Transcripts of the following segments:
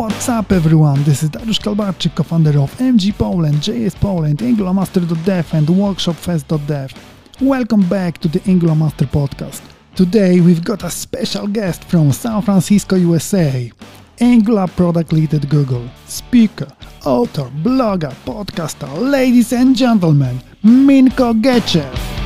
What's up everyone, this is Dariusz Kalbarczyk, co-founder of NG Poland, JS Poland, AngularMaster.dev and WorkshopFest.dev. Welcome back to the Angular podcast. Today we've got a special guest from San Francisco, USA. Angular product lead at Google, speaker, author, blogger, podcaster, ladies and gentlemen, Minko Gechev.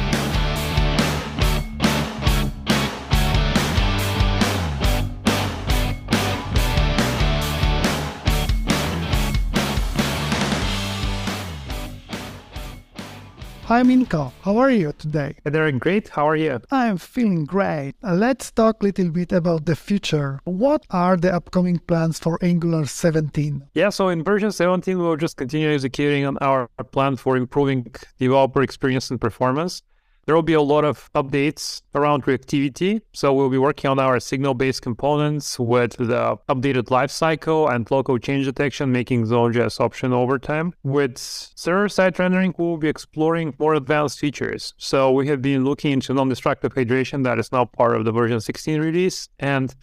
Hi Minko, how are you today? Doing great. How are you? I'm feeling great. Uh, let's talk a little bit about the future. What are the upcoming plans for Angular 17? Yeah, so in version 17, we'll just continue executing on our plan for improving developer experience and performance. There will be a lot of updates around reactivity. So we'll be working on our signal-based components with the updated lifecycle and local change detection, making Zone.js optional over time. With server-side rendering, we'll be exploring more advanced features. So we have been looking into non-destructive hydration that is now part of the version 16 release. And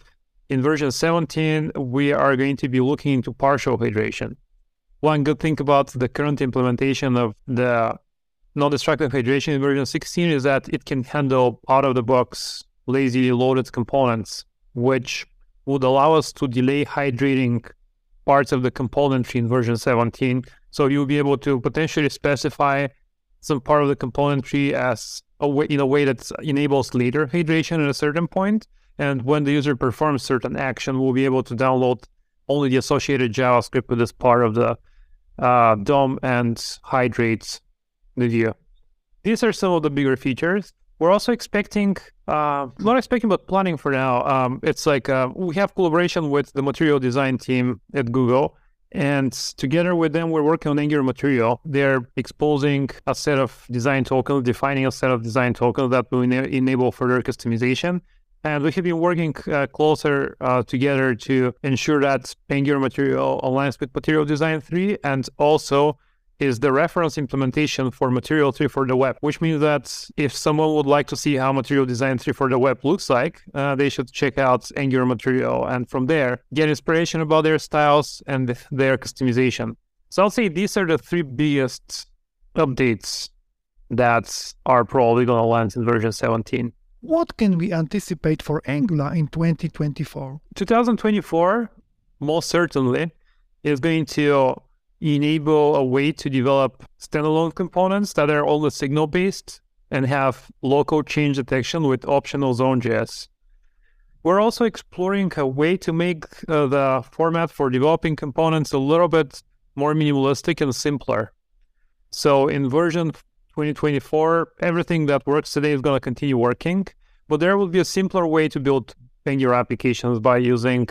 in version 17, we are going to be looking into partial hydration. One good thing about the current implementation of the non-destructive hydration in version 16 is that it can handle out-of-the-box lazily loaded components, which would allow us to delay hydrating parts of the componentry in version 17. So you'll be able to potentially specify some part of the componentry as a way, in a way that enables later hydration at a certain point. And when the user performs certain action, we'll be able to download only the associated JavaScript with this part of the uh, DOM and hydrates the view. These are some of the bigger features. We're also expecting, uh, not expecting, but planning for now. Um, it's like uh, we have collaboration with the material design team at Google, and together with them, we're working on Angular material. They're exposing a set of design tokens, defining a set of design tokens that will ena- enable further customization. And we have been working uh, closer uh, together to ensure that Angular material aligns with Material Design 3 and also is the reference implementation for Material 3 for the web, which means that if someone would like to see how Material Design 3 for the web looks like, uh, they should check out Angular Material and from there get inspiration about their styles and their customization. So I'll say these are the three biggest updates that are probably going to land in version 17. What can we anticipate for Angular in 2024? 2024, most certainly, is going to enable a way to develop standalone components that are only signal based and have local change detection with optional Zone.js. We're also exploring a way to make uh, the format for developing components a little bit more minimalistic and simpler. So in version 2024, everything that works today is going to continue working, but there will be a simpler way to build Angular applications by using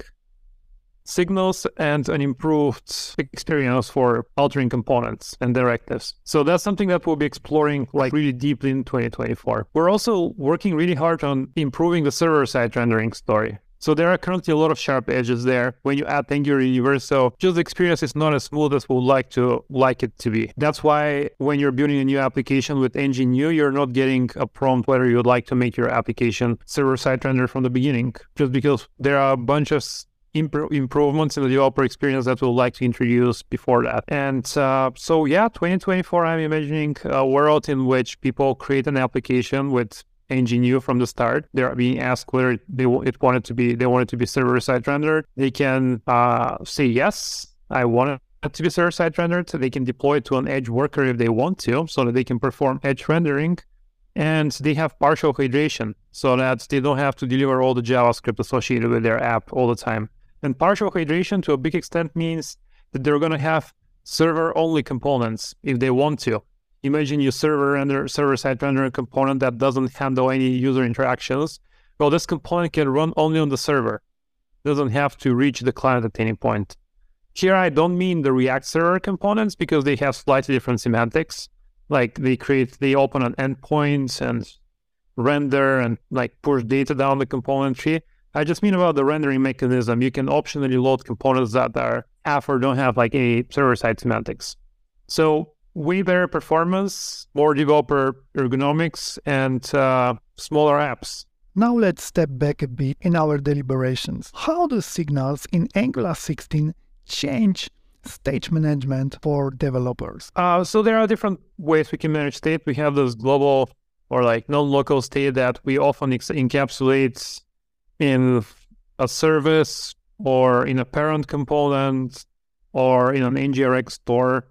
signals and an improved experience for authoring components and directives. So that's something that we'll be exploring like really deeply in 2024. We're also working really hard on improving the server-side rendering story. So there are currently a lot of sharp edges there when you add Angular Universal. So just the experience is not as smooth as we would like to like it to be. That's why when you're building a new application with ng new, you're not getting a prompt whether you'd like to make your application server-side render from the beginning, just because there are a bunch of improvements in the developer experience that we'll like to introduce before that. And uh, so, yeah, 2024, I'm imagining a world in which people create an application with ng-new from the start. They're being asked whether they it wanted to be they wanted to be server side rendered. They can uh, say yes, I want it to be server side rendered. So they can deploy it to an edge worker if they want to, so that they can perform edge rendering. And they have partial hydration so that they don't have to deliver all the JavaScript associated with their app all the time. And partial hydration to a big extent means that they're going to have server only components if they want to. Imagine your server render server side render component that doesn't handle any user interactions. Well, this component can run only on the server. It doesn't have to reach the client at any point. Here I don't mean the React server components because they have slightly different semantics. Like they create they open an endpoint and render and like push data down the component tree. I just mean about the rendering mechanism. You can optionally load components that are have or don't have like any server-side semantics. So way better performance, more developer ergonomics, and uh, smaller apps. Now let's step back a bit in our deliberations. How do signals in Angular 16 change state management for developers? Uh, so there are different ways we can manage state. We have this global or like non-local state that we often ex- encapsulate in a service or in a parent component or in an NGRX store.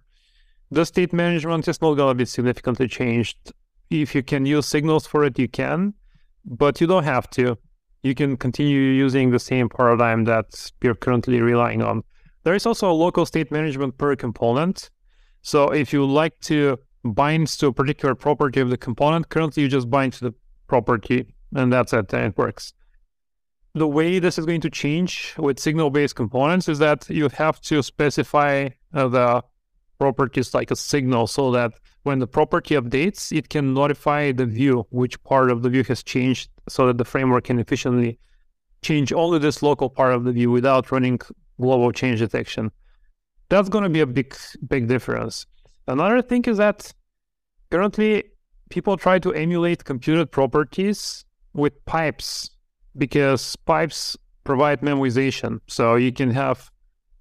The state management is not going to be significantly changed. If you can use signals for it, you can, but you don't have to. You can continue using the same paradigm that you're currently relying on. There is also a local state management per component. So if you like to bind to a particular property of the component, currently you just bind to the property and that's it, and it works. The way this is going to change with signal-based components is that you have to specify uh, the properties like a signal so that when the property updates, it can notify the view which part of the view has changed so that the framework can efficiently change only this local part of the view without running global change detection. That's going to be a big, big difference. Another thing is that currently people try to emulate computed properties with pipes because pipes provide memoization. So you can have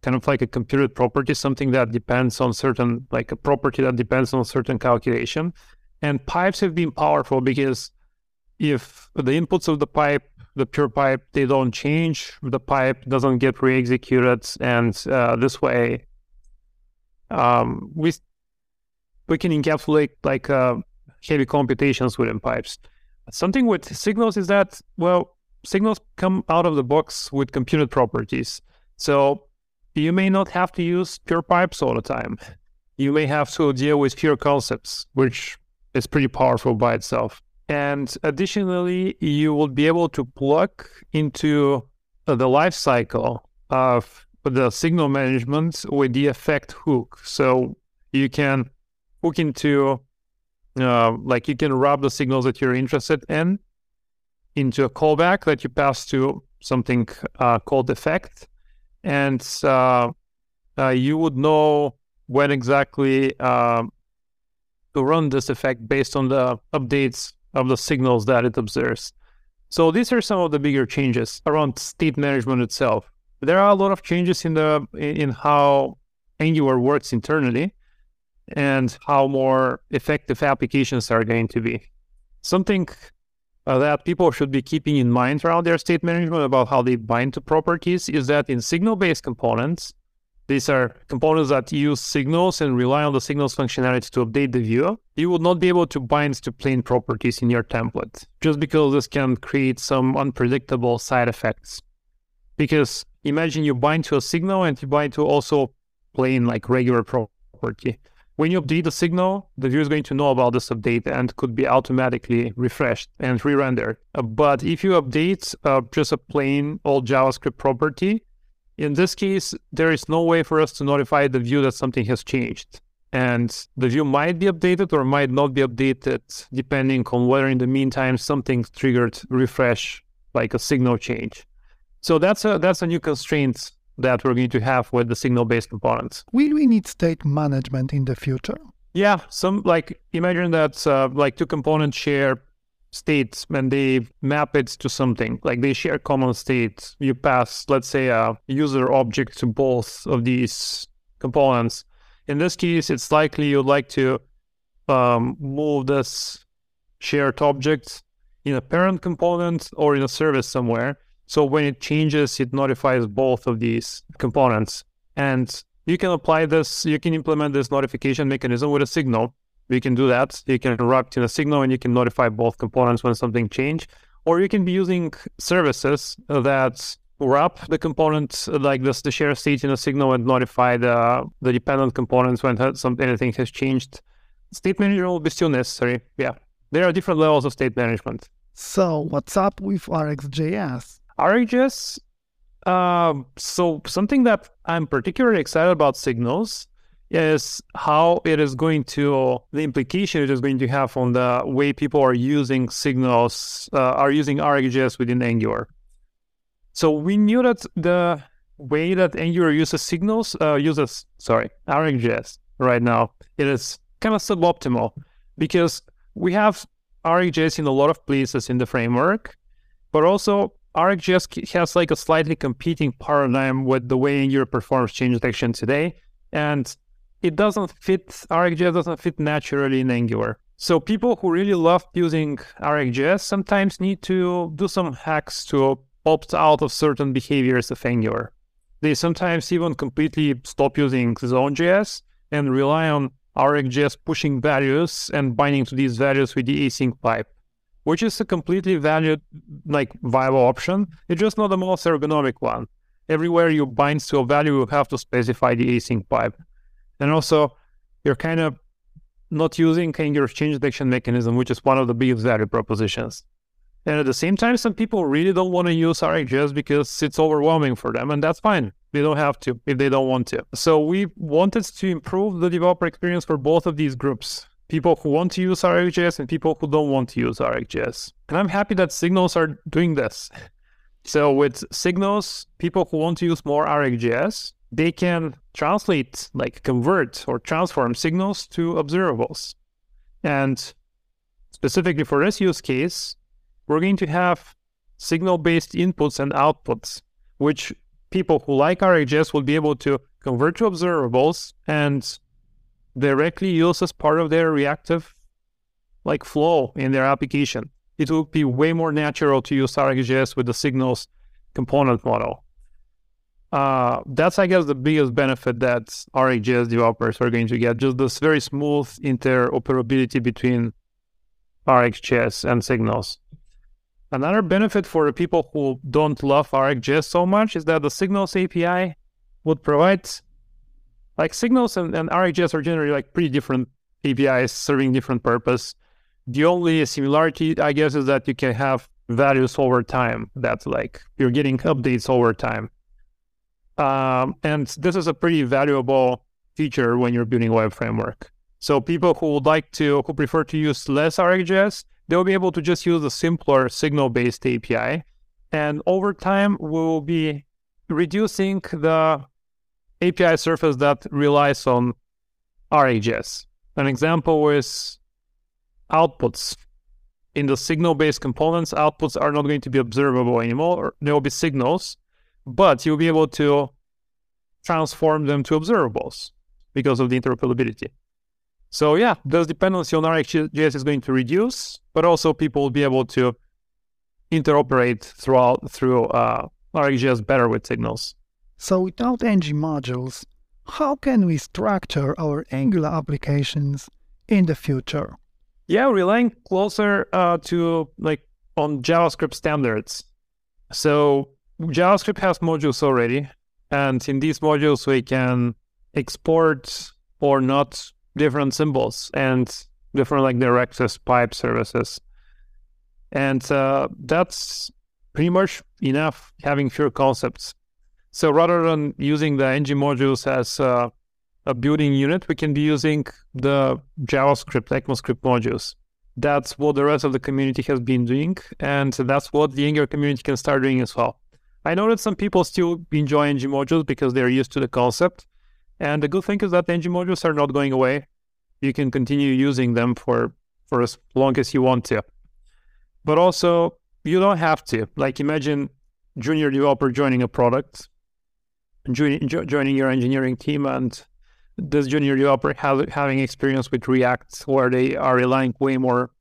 kind of like a computed property, something that depends on certain, like a property that depends on certain calculation. And pipes have been powerful because if the inputs of the pipe the pure pipe, they don't change. The pipe doesn't get re-executed, and uh, this way, um, we we can encapsulate like uh, heavy computations within pipes. Something with signals is that well, signals come out of the box with computed properties, so you may not have to use pure pipes all the time. You may have to deal with pure concepts, which is pretty powerful by itself. And additionally, you will be able to plug into uh, the life cycle of the signal management with the effect hook. So you can hook into, uh, like, you can wrap the signals that you're interested in into a callback that you pass to something uh, called effect. And uh, uh you would know when exactly uh, to run this effect based on the updates of the signals that it observes. So these are some of the bigger changes around state management itself. There are a lot of changes in the in how Angular works internally and how more effective applications are going to be. Something Uh, that people should be keeping in mind around their state management about how they bind to properties is that in signal-based components, these are components that use signals and rely on the signals functionality to update the view. You would not be able to bind to plain properties in your template, just because this can create some unpredictable side effects. Because imagine you bind to a signal and you bind to also plain like regular property. When you update the signal, the view is going to know about this update and could be automatically refreshed and re-rendered. Uh, but if you update uh, just a plain old JavaScript property, in this case, there is no way for us to notify the view that something has changed. And the view might be updated or might not be updated, depending on whether in the meantime something triggered refresh, like a signal change. So that's a that's a new constraint that we're going to have with the signal-based components. Will we need state management in the future? Yeah, some like imagine that uh, like two components share states when they map it to something like they share common states you pass let's say a user object to both of these components in this case it's likely you'd like to um, move this shared object in a parent component or in a service somewhere so when it changes it notifies both of these components and you can apply this you can implement this notification mechanism with a signal we can do that. You can wrap in a signal and you can notify both components when something change. Or you can be using services that wrap the components like this, the share state in a signal and notify the, the dependent components when some, anything has changed. State management will be still necessary. Yeah. There are different levels of state management. So what's up with RxJS? RxJS, uh, so something that I'm particularly excited about signals is how it is going to the implication it is going to have on the way people are using signals uh, are using RxJS within Angular. So we knew that the way that Angular uses signals uh, uses sorry RxJS right now it is kind of suboptimal because we have RxJS in a lot of places in the framework, but also RxJS has like a slightly competing paradigm with the way Angular performs change detection today, and it doesn't fit. RxJS doesn't fit naturally in Angular. So people who really love using RxJS sometimes need to do some hacks to opt out of certain behaviors of Angular. They sometimes even completely stop using Zone.js and rely on RxJS pushing values and binding to these values with the async pipe, which is a completely valid, like viable option. It's just not the most ergonomic one. Everywhere you bind to a value, you have to specify the async pipe. And also, you're kind of not using Angular change detection mechanism, which is one of the biggest value propositions. And at the same time, some people really don't want to use RxJS because it's overwhelming for them, and that's fine. They don't have to if they don't want to. So we wanted to improve the developer experience for both of these groups people who want to use RxJS and people who don't want to use RxJS. And I'm happy that Signals are doing this. So with Signals, people who want to use more RxJS, they can translate, like convert or transform signals to observables. And specifically for this use case, we're going to have signal-based inputs and outputs, which people who like RxJS will be able to convert to observables and directly use as part of their reactive like flow in their application. It would be way more natural to use RxJS with the signals component model. Uh, that's, I guess, the biggest benefit that RxJS developers are going to get. Just this very smooth interoperability between RxJS and signals. Another benefit for the people who don't love RxJS so much is that the Signals API would provide like Signals and, and RxJS are generally like pretty different APIs serving different purpose. The only similarity, I guess, is that you can have values over time. That's like you're getting updates over time. Um, and this is a pretty valuable feature when you're building a web framework. So people who would like to, who prefer to use less RxJS, they'll be able to just use a simpler signal-based API. And over time, we'll be reducing the API surface that relies on RxJS. An example is outputs. In the signal-based components, outputs are not going to be observable anymore. There will be signals, but you'll be able to transform them to observables because of the interoperability. So yeah, this dependency on RxJS is going to reduce, but also people will be able to interoperate throughout through uh, RxJS better with signals. So without ng modules, how can we structure our Angular applications in the future? Yeah, relying closer uh, to like on JavaScript standards. So JavaScript has modules already, and in these modules we can export or not different symbols and different like access pipe services. And uh, that's pretty much enough having fewer concepts. So rather than using the ng modules as uh, a building unit, we can be using the JavaScript, ECMAScript modules. That's what the rest of the community has been doing, and that's what the Angular community can start doing as well. I know that some people still enjoy ng modules because they're used to the concept, and the good thing is that ng modules are not going away. You can continue using them for, for as long as you want to. But also, you don't have to. Like, imagine junior developer joining a product, joining, joining your engineering team, and this junior developer have, having experience with React, where they are relying way more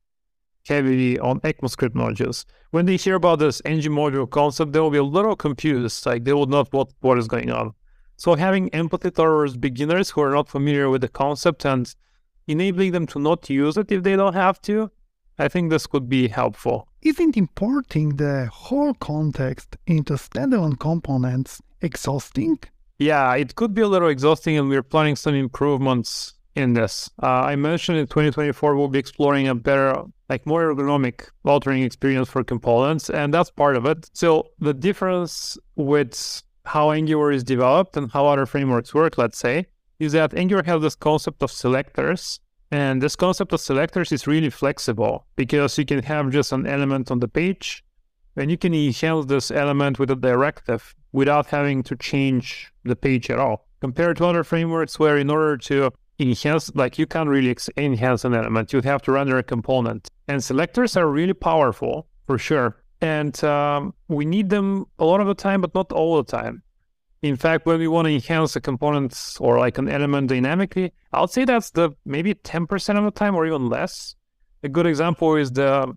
heavily on ECMAScript modules. When they hear about this ng module concept, they will be a little confused. Like they will not what what is going on. So having empathy towards beginners who are not familiar with the concept and enabling them to not use it if they don't have to, I think this could be helpful. Isn't importing the whole context into standalone components exhausting? Yeah, it could be a little exhausting, and we're planning some improvements in this. Uh, I mentioned in 2024 we'll be exploring a better, like more ergonomic authoring experience for components, and that's part of it. So the difference with how Angular is developed and how other frameworks work, let's say, is that Angular has this concept of selectors. And this concept of selectors is really flexible because you can have just an element on the page and you can enhance this element with a directive without having to change the page at all. Compared to other frameworks where in order to enhance, like you can't really enhance an element, you'd have to render a component. And selectors are really powerful for sure And um, we need them a lot of the time, but not all the time. In fact, when we want to enhance a component or like an element dynamically, I'll say that's the maybe 10% of the time or even less. A good example is the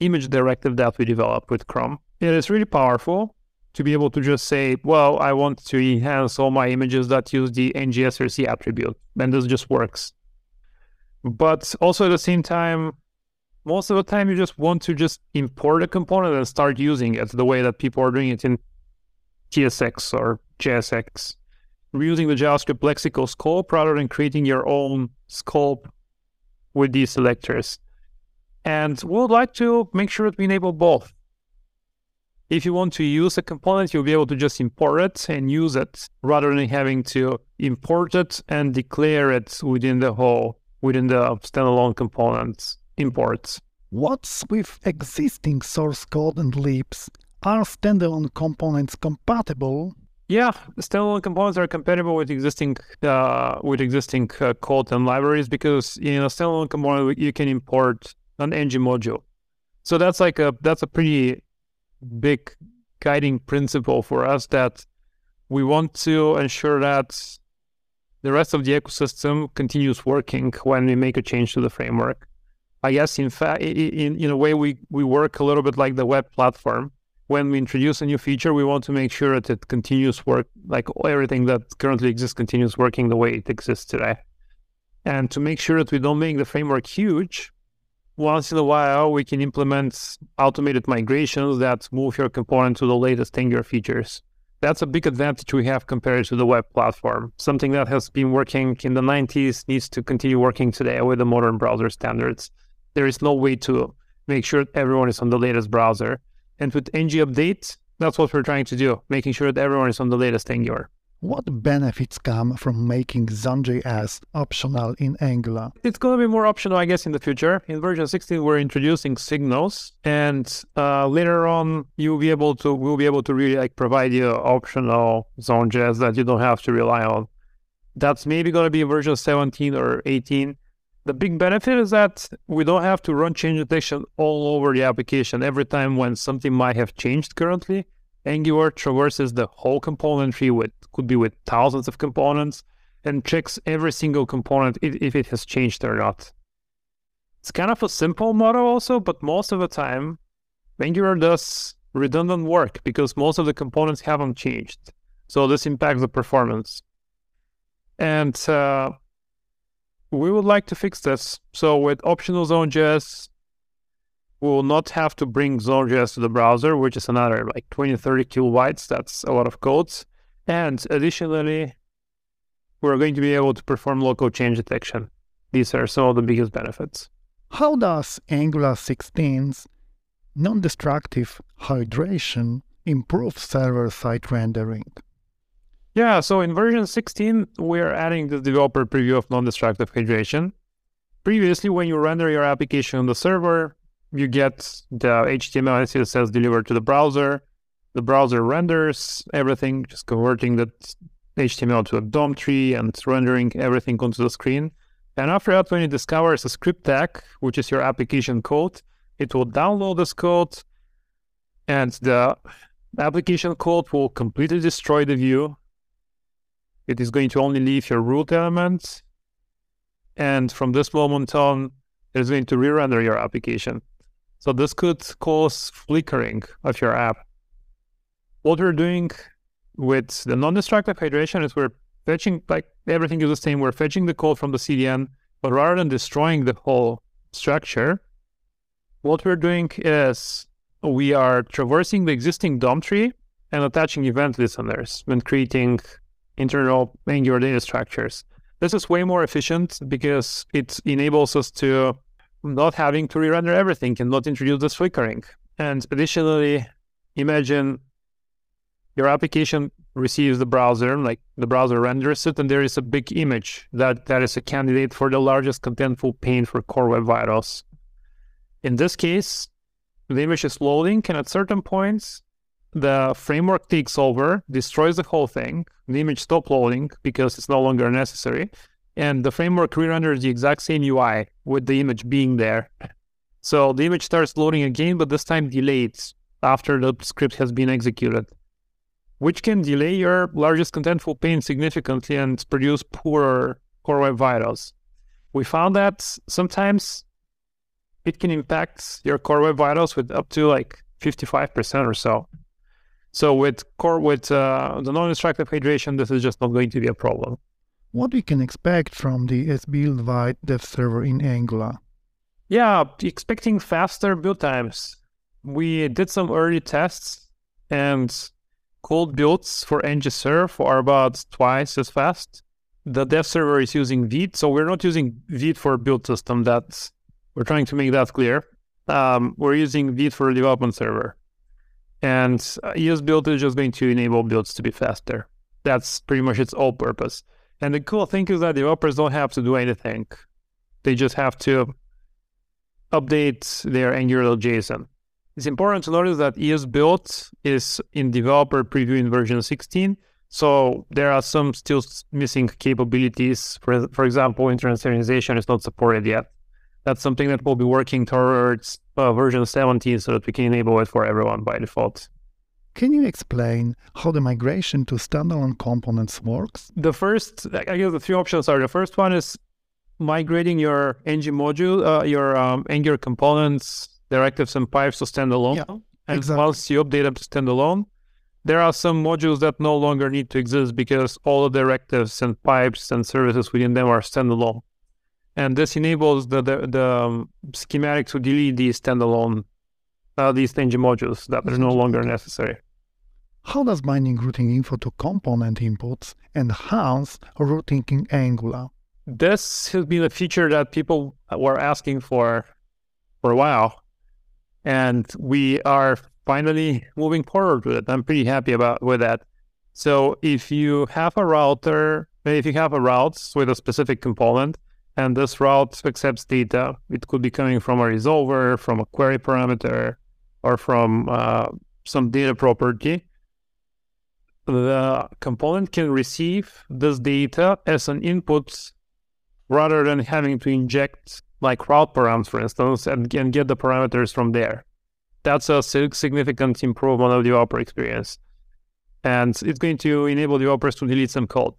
image directive that we developed with Chrome. It is really powerful to be able to just say, well, I want to enhance all my images that use the NGSRC attribute. And this just works. But also at the same time, most of the time you just want to just import a component and start using it the way that people are doing it in TSX or JSX. We're using the JavaScript lexical scope rather than creating your own scope with these selectors. And we would like to make sure that we enable both. If you want to use a component, you'll be able to just import it and use it rather than having to import it and declare it within the whole, within the standalone components imports. What's with existing source code and libs? Are standalone components compatible yeah, standalone components are compatible with existing uh, with existing uh, code and libraries because in a standalone component you can import an ng module. So that's like a that's a pretty big guiding principle for us that we want to ensure that the rest of the ecosystem continues working when we make a change to the framework. I guess in fact in in a way we we work a little bit like the web platform when we introduce a new feature, we want to make sure that it continues work, like everything that currently exists continues working the way it exists today. And to make sure that we don't make the framework huge, once in a while we can implement automated migrations that move your component to the latest Angular features. That's a big advantage we have compared to the web platform. Something that has been working in the 90s needs to continue working today with the modern browser standards. There is no way to make sure everyone is on the latest browser and with ng update, that's what we're trying to do, making sure that everyone is on the latest Angular. What benefits come from making Zone.js optional in Angular? It's going to be more optional, I guess, in the future. In version 16, we're introducing signals, and uh, later on, you'll be able to we'll be able to really like provide you optional Zone.js that you don't have to rely on. That's maybe going to be version 17 or 18. The big benefit is that we don't have to run change detection all over the application every time when something might have changed currently. Angular traverses the whole component tree with could be with thousands of components and checks every single component if, if it has changed or not. It's kind of a simple model also, but most of the time Angular does redundant work because most of the components haven't changed. So this impacts the performance. And uh, we would like to fix this. So with optional Zone.js, we will not have to bring Zone.js to the browser, which is another like 20, 30 kilobytes. That's a lot of codes. And additionally, we're going to be able to perform local change detection. These are some of the biggest benefits. How does Angular 16's non-destructive hydration improve server-side rendering? Yeah, so in version 16, we're adding the developer preview of non-destructive hydration. Previously, when you render your application on the server, you get the HTML and CSS delivered to the browser. The browser renders everything, just converting that HTML to a DOM tree and rendering everything onto the screen. And after that, when it discovers a script tag, which is your application code, it will download this code and the application code will completely destroy the view it is going to only leave your root elements. And from this moment on, it is going to re-render your application. So this could cause flickering of your app. What we're doing with the non-destructive hydration is we're fetching, like everything is the same, we're fetching the code from the CDN, but rather than destroying the whole structure, what we're doing is we are traversing the existing DOM tree and attaching event listeners when creating internal Angular data structures. This is way more efficient because it enables us to not having to re-render everything and not introduce this flickering. And additionally, imagine your application receives the browser, like the browser renders it, and there is a big image that, that is a candidate for the largest contentful paint for Core Web Vitals. In this case, the image is loading, and at certain points, the framework takes over, destroys the whole thing, the image stops loading because it's no longer necessary, and the framework re-renders the exact same UI with the image being there. So the image starts loading again, but this time delayed after the script has been executed, which can delay your largest contentful paint significantly and produce poorer Core Web Vitals. We found that sometimes it can impact your Core Web Vitals with up to like 55% or so. So with core with uh, the non-instructive hydration, this is just not going to be a problem. What we can expect from the esbuild Vite dev server in Angular? Yeah, expecting faster build times. We did some early tests and cold builds for ngserve are about twice as fast. The dev server is using Vite, so we're not using Vite for build system. That's we're trying to make that clear. Um, we're using Vite for development server. And uh, esbuild is just going to enable builds to be faster. That's pretty much its all purpose. And the cool thing is that developers don't have to do anything. They just have to update their Angular.json. It's important to notice that ES is in developer preview in version 16. So there are some still missing capabilities. For, for example, internationalization is not supported yet. That's something that we'll be working towards uh, version 17 so that we can enable it for everyone by default. Can you explain how the migration to standalone components works? The first, I guess the three options are the first one is migrating your ng module, uh, your um, Angular components, directives, and pipes to standalone. Yeah, and exactly. once you update them to standalone, there are some modules that no longer need to exist because all the directives and pipes and services within them are standalone. And this enables the, the, the um, schematic to delete these standalone, uh, these ng modules that are no longer necessary. How does binding routing info to component inputs enhance routing in Angular? This has been a feature that people were asking for for a while, and we are finally moving forward with it. I'm pretty happy about with that. So if you have a router, if you have a route with a specific component, and this route accepts data, it could be coming from a resolver, from a query parameter, or from uh, some data property the component can receive this data as an input rather than having to inject like route params, for instance, and, get the parameters from there. That's a significant improvement of developer experience. And it's going to enable developers to delete some code.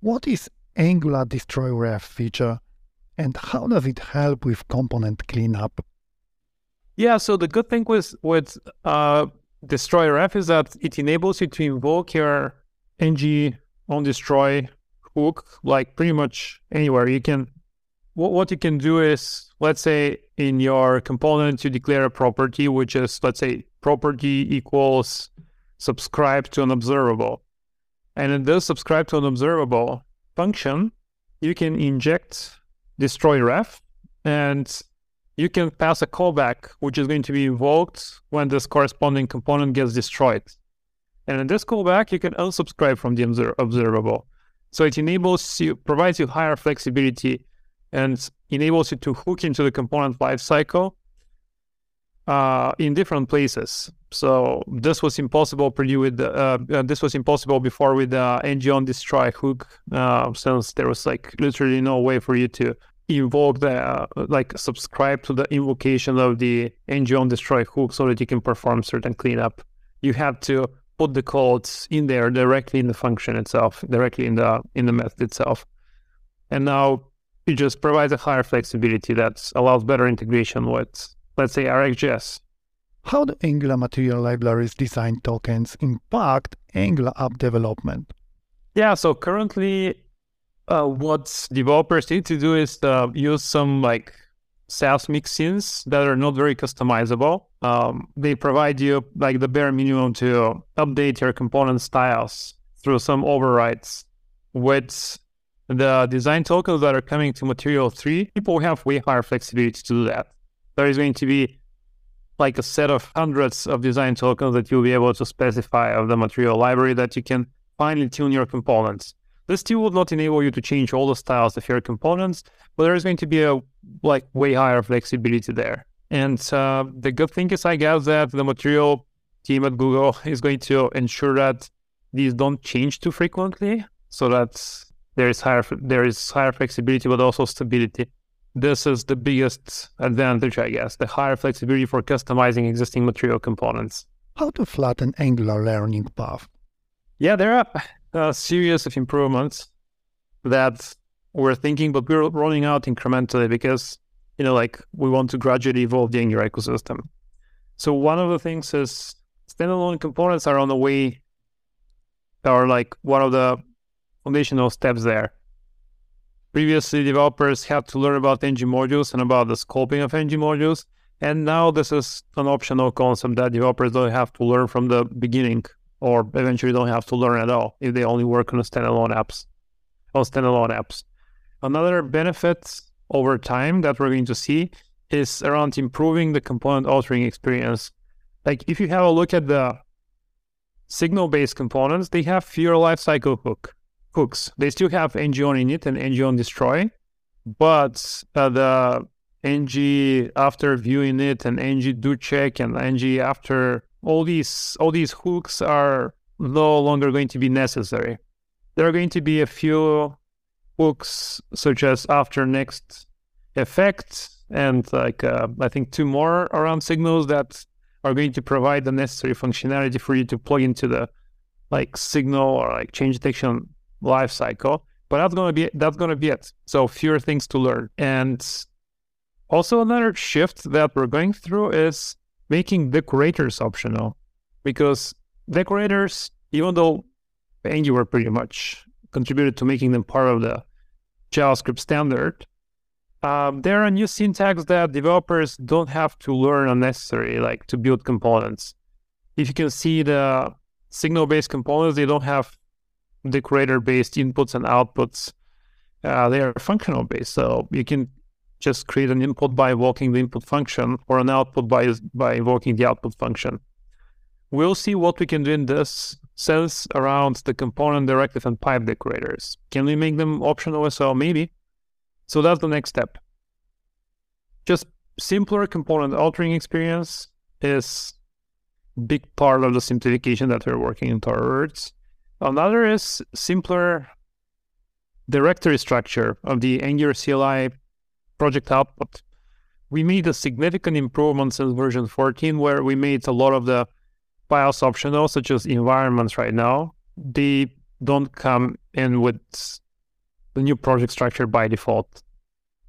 What is Angular Destroy Ref feature and how does it help with component cleanup? Yeah, so the good thing with with uh, destroy ref is that it enables you to invoke your ng on destroy hook like pretty much anywhere. You can what, what you can do is let's say in your component you declare a property which is let's say property equals subscribe to an observable. And in this subscribe to an observable function, you can inject destroy ref and you can pass a callback, which is going to be invoked when this corresponding component gets destroyed. And in this callback, you can unsubscribe from the observable. So it enables you, provides you higher flexibility and enables you to hook into the component lifecycle uh, in different places. So this was impossible pretty with the, uh, uh, this was impossible before with the ng on destroy hook, uh, since there was like literally no way for you to invoke the uh, like subscribe to the invocation of the ng destroy hook so that you can perform certain cleanup. You have to put the codes in there directly in the function itself, directly in the in the method itself. And now it just provides a higher flexibility that allows better integration with, let's say, RxJS. How do Angular Material Libraries design tokens impact Angular app development? Yeah, so currently uh, what developers need to do is uh, use some like Sass mixins that are not very customizable. Um, they provide you like the bare minimum to update your component styles through some overrides. With the design tokens that are coming to Material 3, people have way higher flexibility to do that. There is going to be like a set of hundreds of design tokens that you'll be able to specify of the material library that you can finely tune your components. This tool will not enable you to change all the styles of your components, but there is going to be a like way higher flexibility there. And uh, the good thing is, I guess, that the material team at Google is going to ensure that these don't change too frequently, so that there is higher there is higher flexibility, but also stability. This is the biggest advantage, I guess, the higher flexibility for customizing existing material components. how to flatten Angular learning path. Yeah, there are a series of improvements that we're thinking, but we're rolling out incrementally because, you know, like we want to gradually evolve the Angular ecosystem. So one of the things is standalone components are on the way, are like one of the foundational steps there. Previously, developers had to learn about ng modules and about the scoping of ng modules. And now this is an optional concept that developers don't have to learn from the beginning or eventually don't have to learn at all if they only work on standalone apps, on standalone apps. Another benefit over time that we're going to see is around improving the component authoring experience. Like if you have a look at the signal-based components, they have fewer lifecycle hook hooks. They still have ng on init and ng on destroy, but uh, the ng after view init and ng do check and ng after all these all these hooks are no longer going to be necessary. There are going to be a few hooks such as after next effect and like uh, I think two more around signals that are going to provide the necessary functionality for you to plug into the like signal or like change detection lifecycle. But that's gonna be that's gonna be it. So fewer things to learn. And also another shift that we're going through is making decorators optional. Because decorators, even though Angular pretty much contributed to making them part of the JavaScript standard, um, there are new syntax that developers don't have to learn unnecessarily, like to build components. If you can see the signal-based components, they don't have decorator-based inputs and outputs. Uh, they are functional-based, so you can just create an input by invoking the input function or an output by by invoking the output function. We'll see what we can do in this sense around the component directive and pipe decorators. Can we make them optional as well? Maybe. So that's the next step. Just simpler component authoring experience is big part of the simplification that we're working towards. Another is simpler directory structure of the Angular CLI project output. We made a significant improvement since version 14, where we made a lot of the files optional, such as environments right now. They don't come in with the new project structure by default.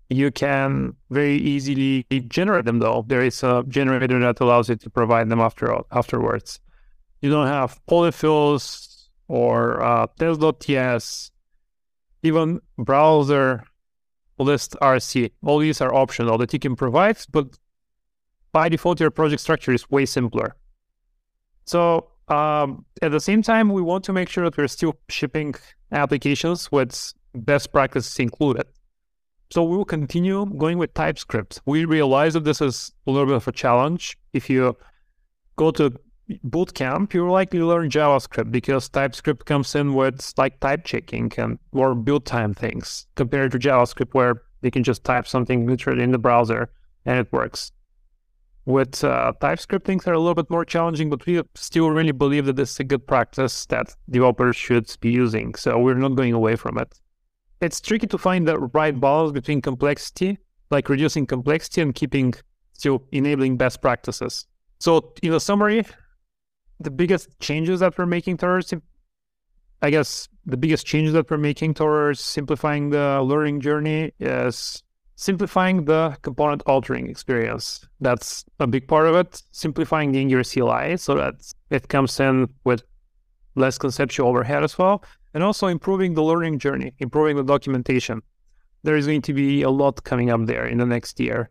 You can very easily generate them though. There is a generator that allows you to provide them after afterwards. You don't have polyfills or uh, test.ts, even browser list RC. All these are optional that you can provide, but by default, your project structure is way simpler. So um, at the same time, we want to make sure that we're still shipping applications with best practices included. So we will continue going with TypeScript. We realize that this is a little bit of a challenge. If you go to bootcamp, you likely learn JavaScript because TypeScript comes in with like type checking and more build time things compared to JavaScript where you can just type something literally in the browser and it works. With uh, TypeScript, things are a little bit more challenging, but we still really believe that this is a good practice that developers should be using. So we're not going away from it. It's tricky to find the right balance between complexity, like reducing complexity and keeping still enabling best practices. So, in a summary, the biggest changes that we're making towards, I guess, the biggest changes that we're making towards simplifying the learning journey is simplifying the component authoring experience. That's a big part of it. Simplifying the Angular CLI so that it comes in with less conceptual overhead as well. And also improving the learning journey, improving the documentation. There is going to be a lot coming up there in the next year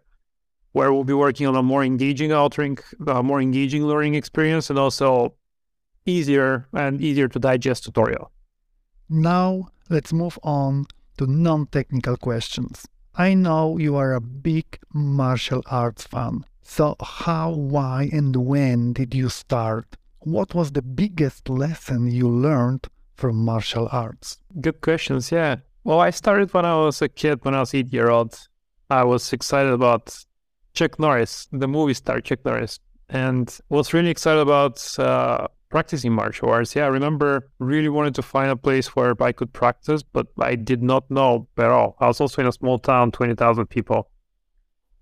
where we'll be working on a more engaging authoring, uh, more engaging learning experience and also easier and easier to digest tutorial. Now let's move on to non-technical questions. I know you are a big martial arts fan. So how, why, and when did you start? What was the biggest lesson you learned from martial arts? Good questions, yeah. Well, I started when I was a kid, when I was eight year old. I was excited about Chuck Norris, the movie star Chuck Norris, and was really excited about uh, practicing martial arts. Yeah, I remember really wanted to find a place where I could practice, but I did not know at all. I was also in a small town, 20,000 people.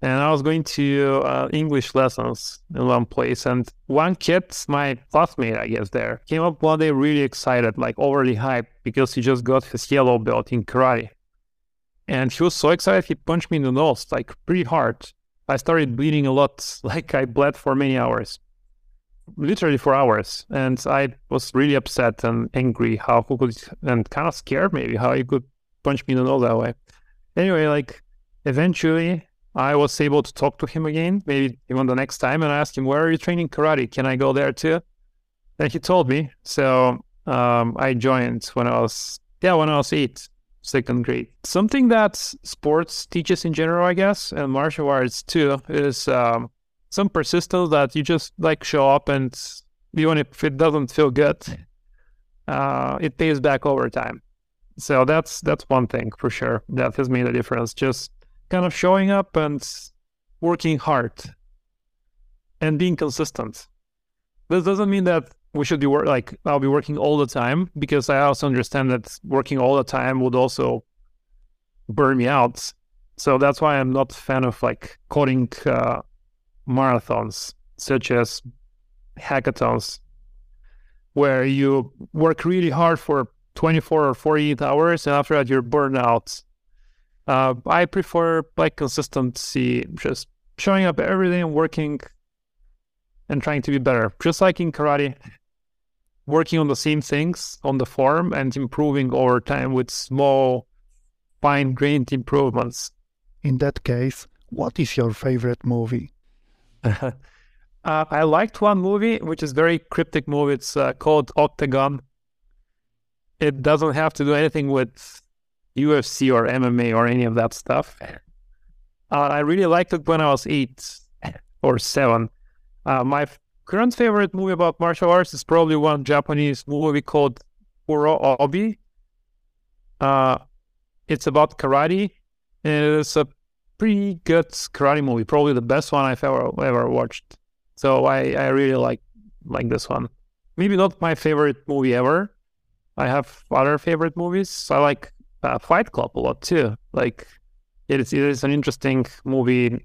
and I was going to uh, English lessons in one place, and one kid, my classmate, I guess, there came up one day really excited, like overly hyped because he just got his yellow belt in karate, and he was so excited he punched me in the nose like pretty hard. I started bleeding a lot, like I bled for many hours, literally for hours, and I was really upset and angry how he could, and kind of scared maybe how he could punch me in the nose that way. Anyway, like eventually I was able to talk to him again, maybe even the next time, and I asked him, "Where are you training karate? Can I go there too?" And he told me. So um, I joined when I was yeah when I was eight, second grade. Something that sports teaches in general, I guess, and martial arts too, is um, some persistence that you just like show up, and even if it doesn't feel good, uh, it pays back over time. So that's that's one thing for sure that has made a difference. Just kind of showing up and working hard and being consistent. This doesn't mean that we should be work like I'll be working all the time because I also understand that working all the time would also burn me out. So that's why I'm not a fan of like coding uh, marathons such as hackathons where you work really hard for 24 or 48 hours and after that you're burned out uh, I prefer like consistency, just showing up every day and working and trying to be better. Just like in karate, working on the same things on the form and improving over time with small, fine grained improvements. In that case, what is your favorite movie? uh, I liked one movie, which is very cryptic movie. It's uh, called Octagon. It doesn't have to do anything with UFC or MMA or any of that stuff. Uh, I really liked it when I was eight or seven. Uh, my current favorite movie about martial arts is probably one Japanese movie called Kuro Obi. Uh, it's about karate, and it's a pretty good karate movie, probably the best one I've ever ever watched. So I, I really like like this one. Maybe not my favorite movie ever. I have other favorite movies. I like uh, Fight Club a lot too. Like it is, it is an interesting movie,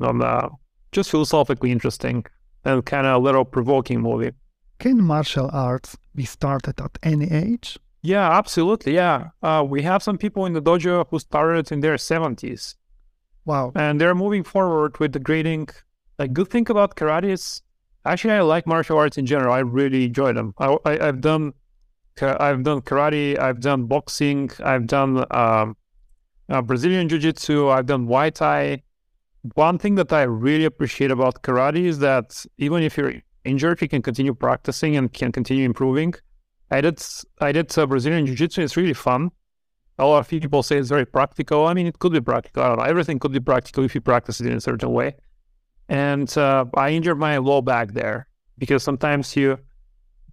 on uh, just philosophically interesting and kind of a little provoking movie. Can martial arts be started at any age? Yeah, absolutely. Yeah, uh, we have some people in the dojo who started in their seventies. Wow! And they're moving forward with the grading. A good thing about karate is actually I like martial arts in general. I really enjoy them. I, I, I've done I've done karate, I've done boxing, I've done um, uh, Brazilian Jiu Jitsu, I've done Muay Thai. One thing that I really appreciate about karate is that even if you're injured, you can continue practicing and can continue improving. I did I did uh, Brazilian Jiu Jitsu. It's really fun. A lot of people say it's very practical. I mean, it could be practical. I don't know. Everything could be practical if you practice it in a certain way. And uh, I injured my low back there because sometimes you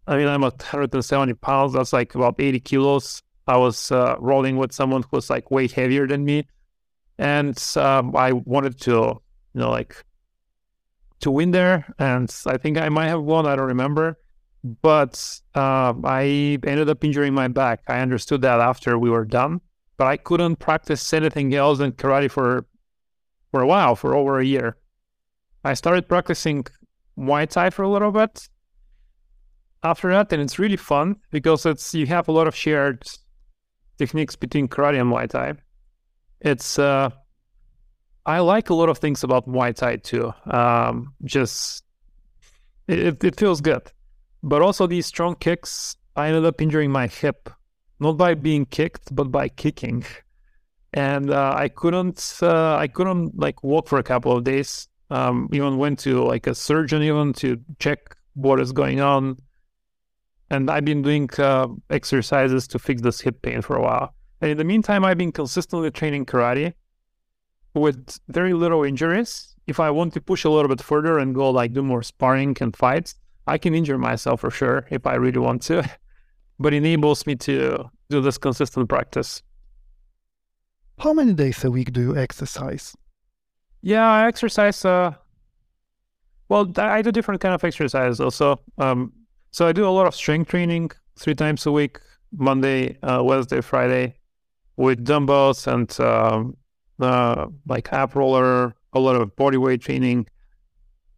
I mean, I'm 170 pounds. That's like about 80 kilos. I was uh, rolling with someone who was like way heavier than me, and um, I wanted to, you know, like to win there. And I think I might have won. I don't remember, but uh, I ended up injuring my back. I understood that after we were done, but I couldn't practice anything else than karate for for a while, for over a year. I started practicing Muay Thai for a little bit, after that, and it's really fun because it's you have a lot of shared techniques between karate and Muay Thai. It's uh, I like a lot of things about Muay Thai too. Um, just it, it feels good, but also these strong kicks. I ended up injuring my hip, not by being kicked, but by kicking, and uh, I couldn't uh, I couldn't like walk for a couple of days. Um, even went to like a surgeon even to check what is going on and I've been doing uh, exercises to fix this hip pain for a while. And in the meantime, I've been consistently training karate with very little injuries. If I want to push a little bit further and go like do more sparring and fights, I can injure myself for sure if I really want to. but enables me to do this consistent practice. How many days a week do you exercise? Yeah, I exercise. Uh, well, I do different kind of exercise also. Um, so I do a lot of strength training three times a week, Monday, uh, Wednesday, Friday, with dumbbells and um, uh, like ab roller, a lot of body weight training.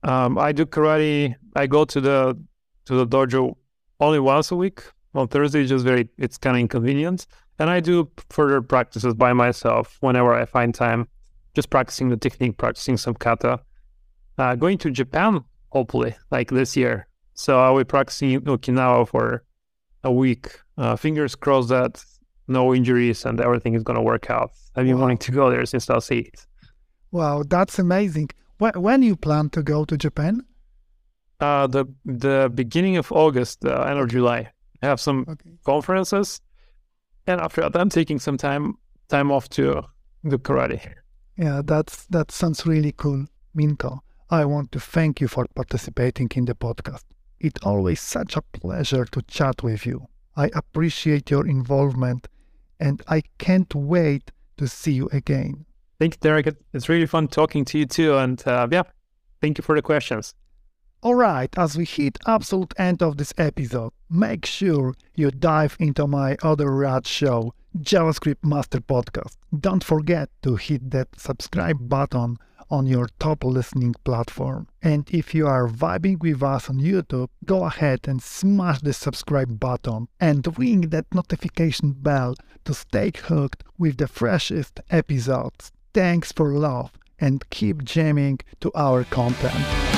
Um, I do karate. I go to the to the dojo only once a week on Thursday. Just very, it's kind of inconvenient. And I do further practices by myself whenever I find time. Just practicing the technique, practicing some kata. Uh, going to Japan, hopefully, like this year. So I'll be practicing Okinawa for a week. Uh, fingers crossed that no injuries and everything is going to work out. I've been wow. wanting to go there since I was eight. Wow, that's amazing. When, when you plan to go to Japan? Uh, the the beginning of August, uh, end of July. I have some okay. conferences, and after that, I'm taking some time time off to do karate. Yeah, that's that sounds really cool, Minko. I want to thank you for participating in the podcast. It's always such a pleasure to chat with you. I appreciate your involvement, and I can't wait to see you again. Thank you, Darek. It's really fun talking to you too, and uh, yeah, thank you for the questions. Alright, as we hit absolute end of this episode, make sure you dive into my other rad show, JavaScript Master Podcast. Don't forget to hit that subscribe button on your top listening platform. And if you are vibing with us on YouTube, go ahead and smash the subscribe button and ring that notification bell to stay hooked with the freshest episodes. Thanks for love and keep jamming to our content.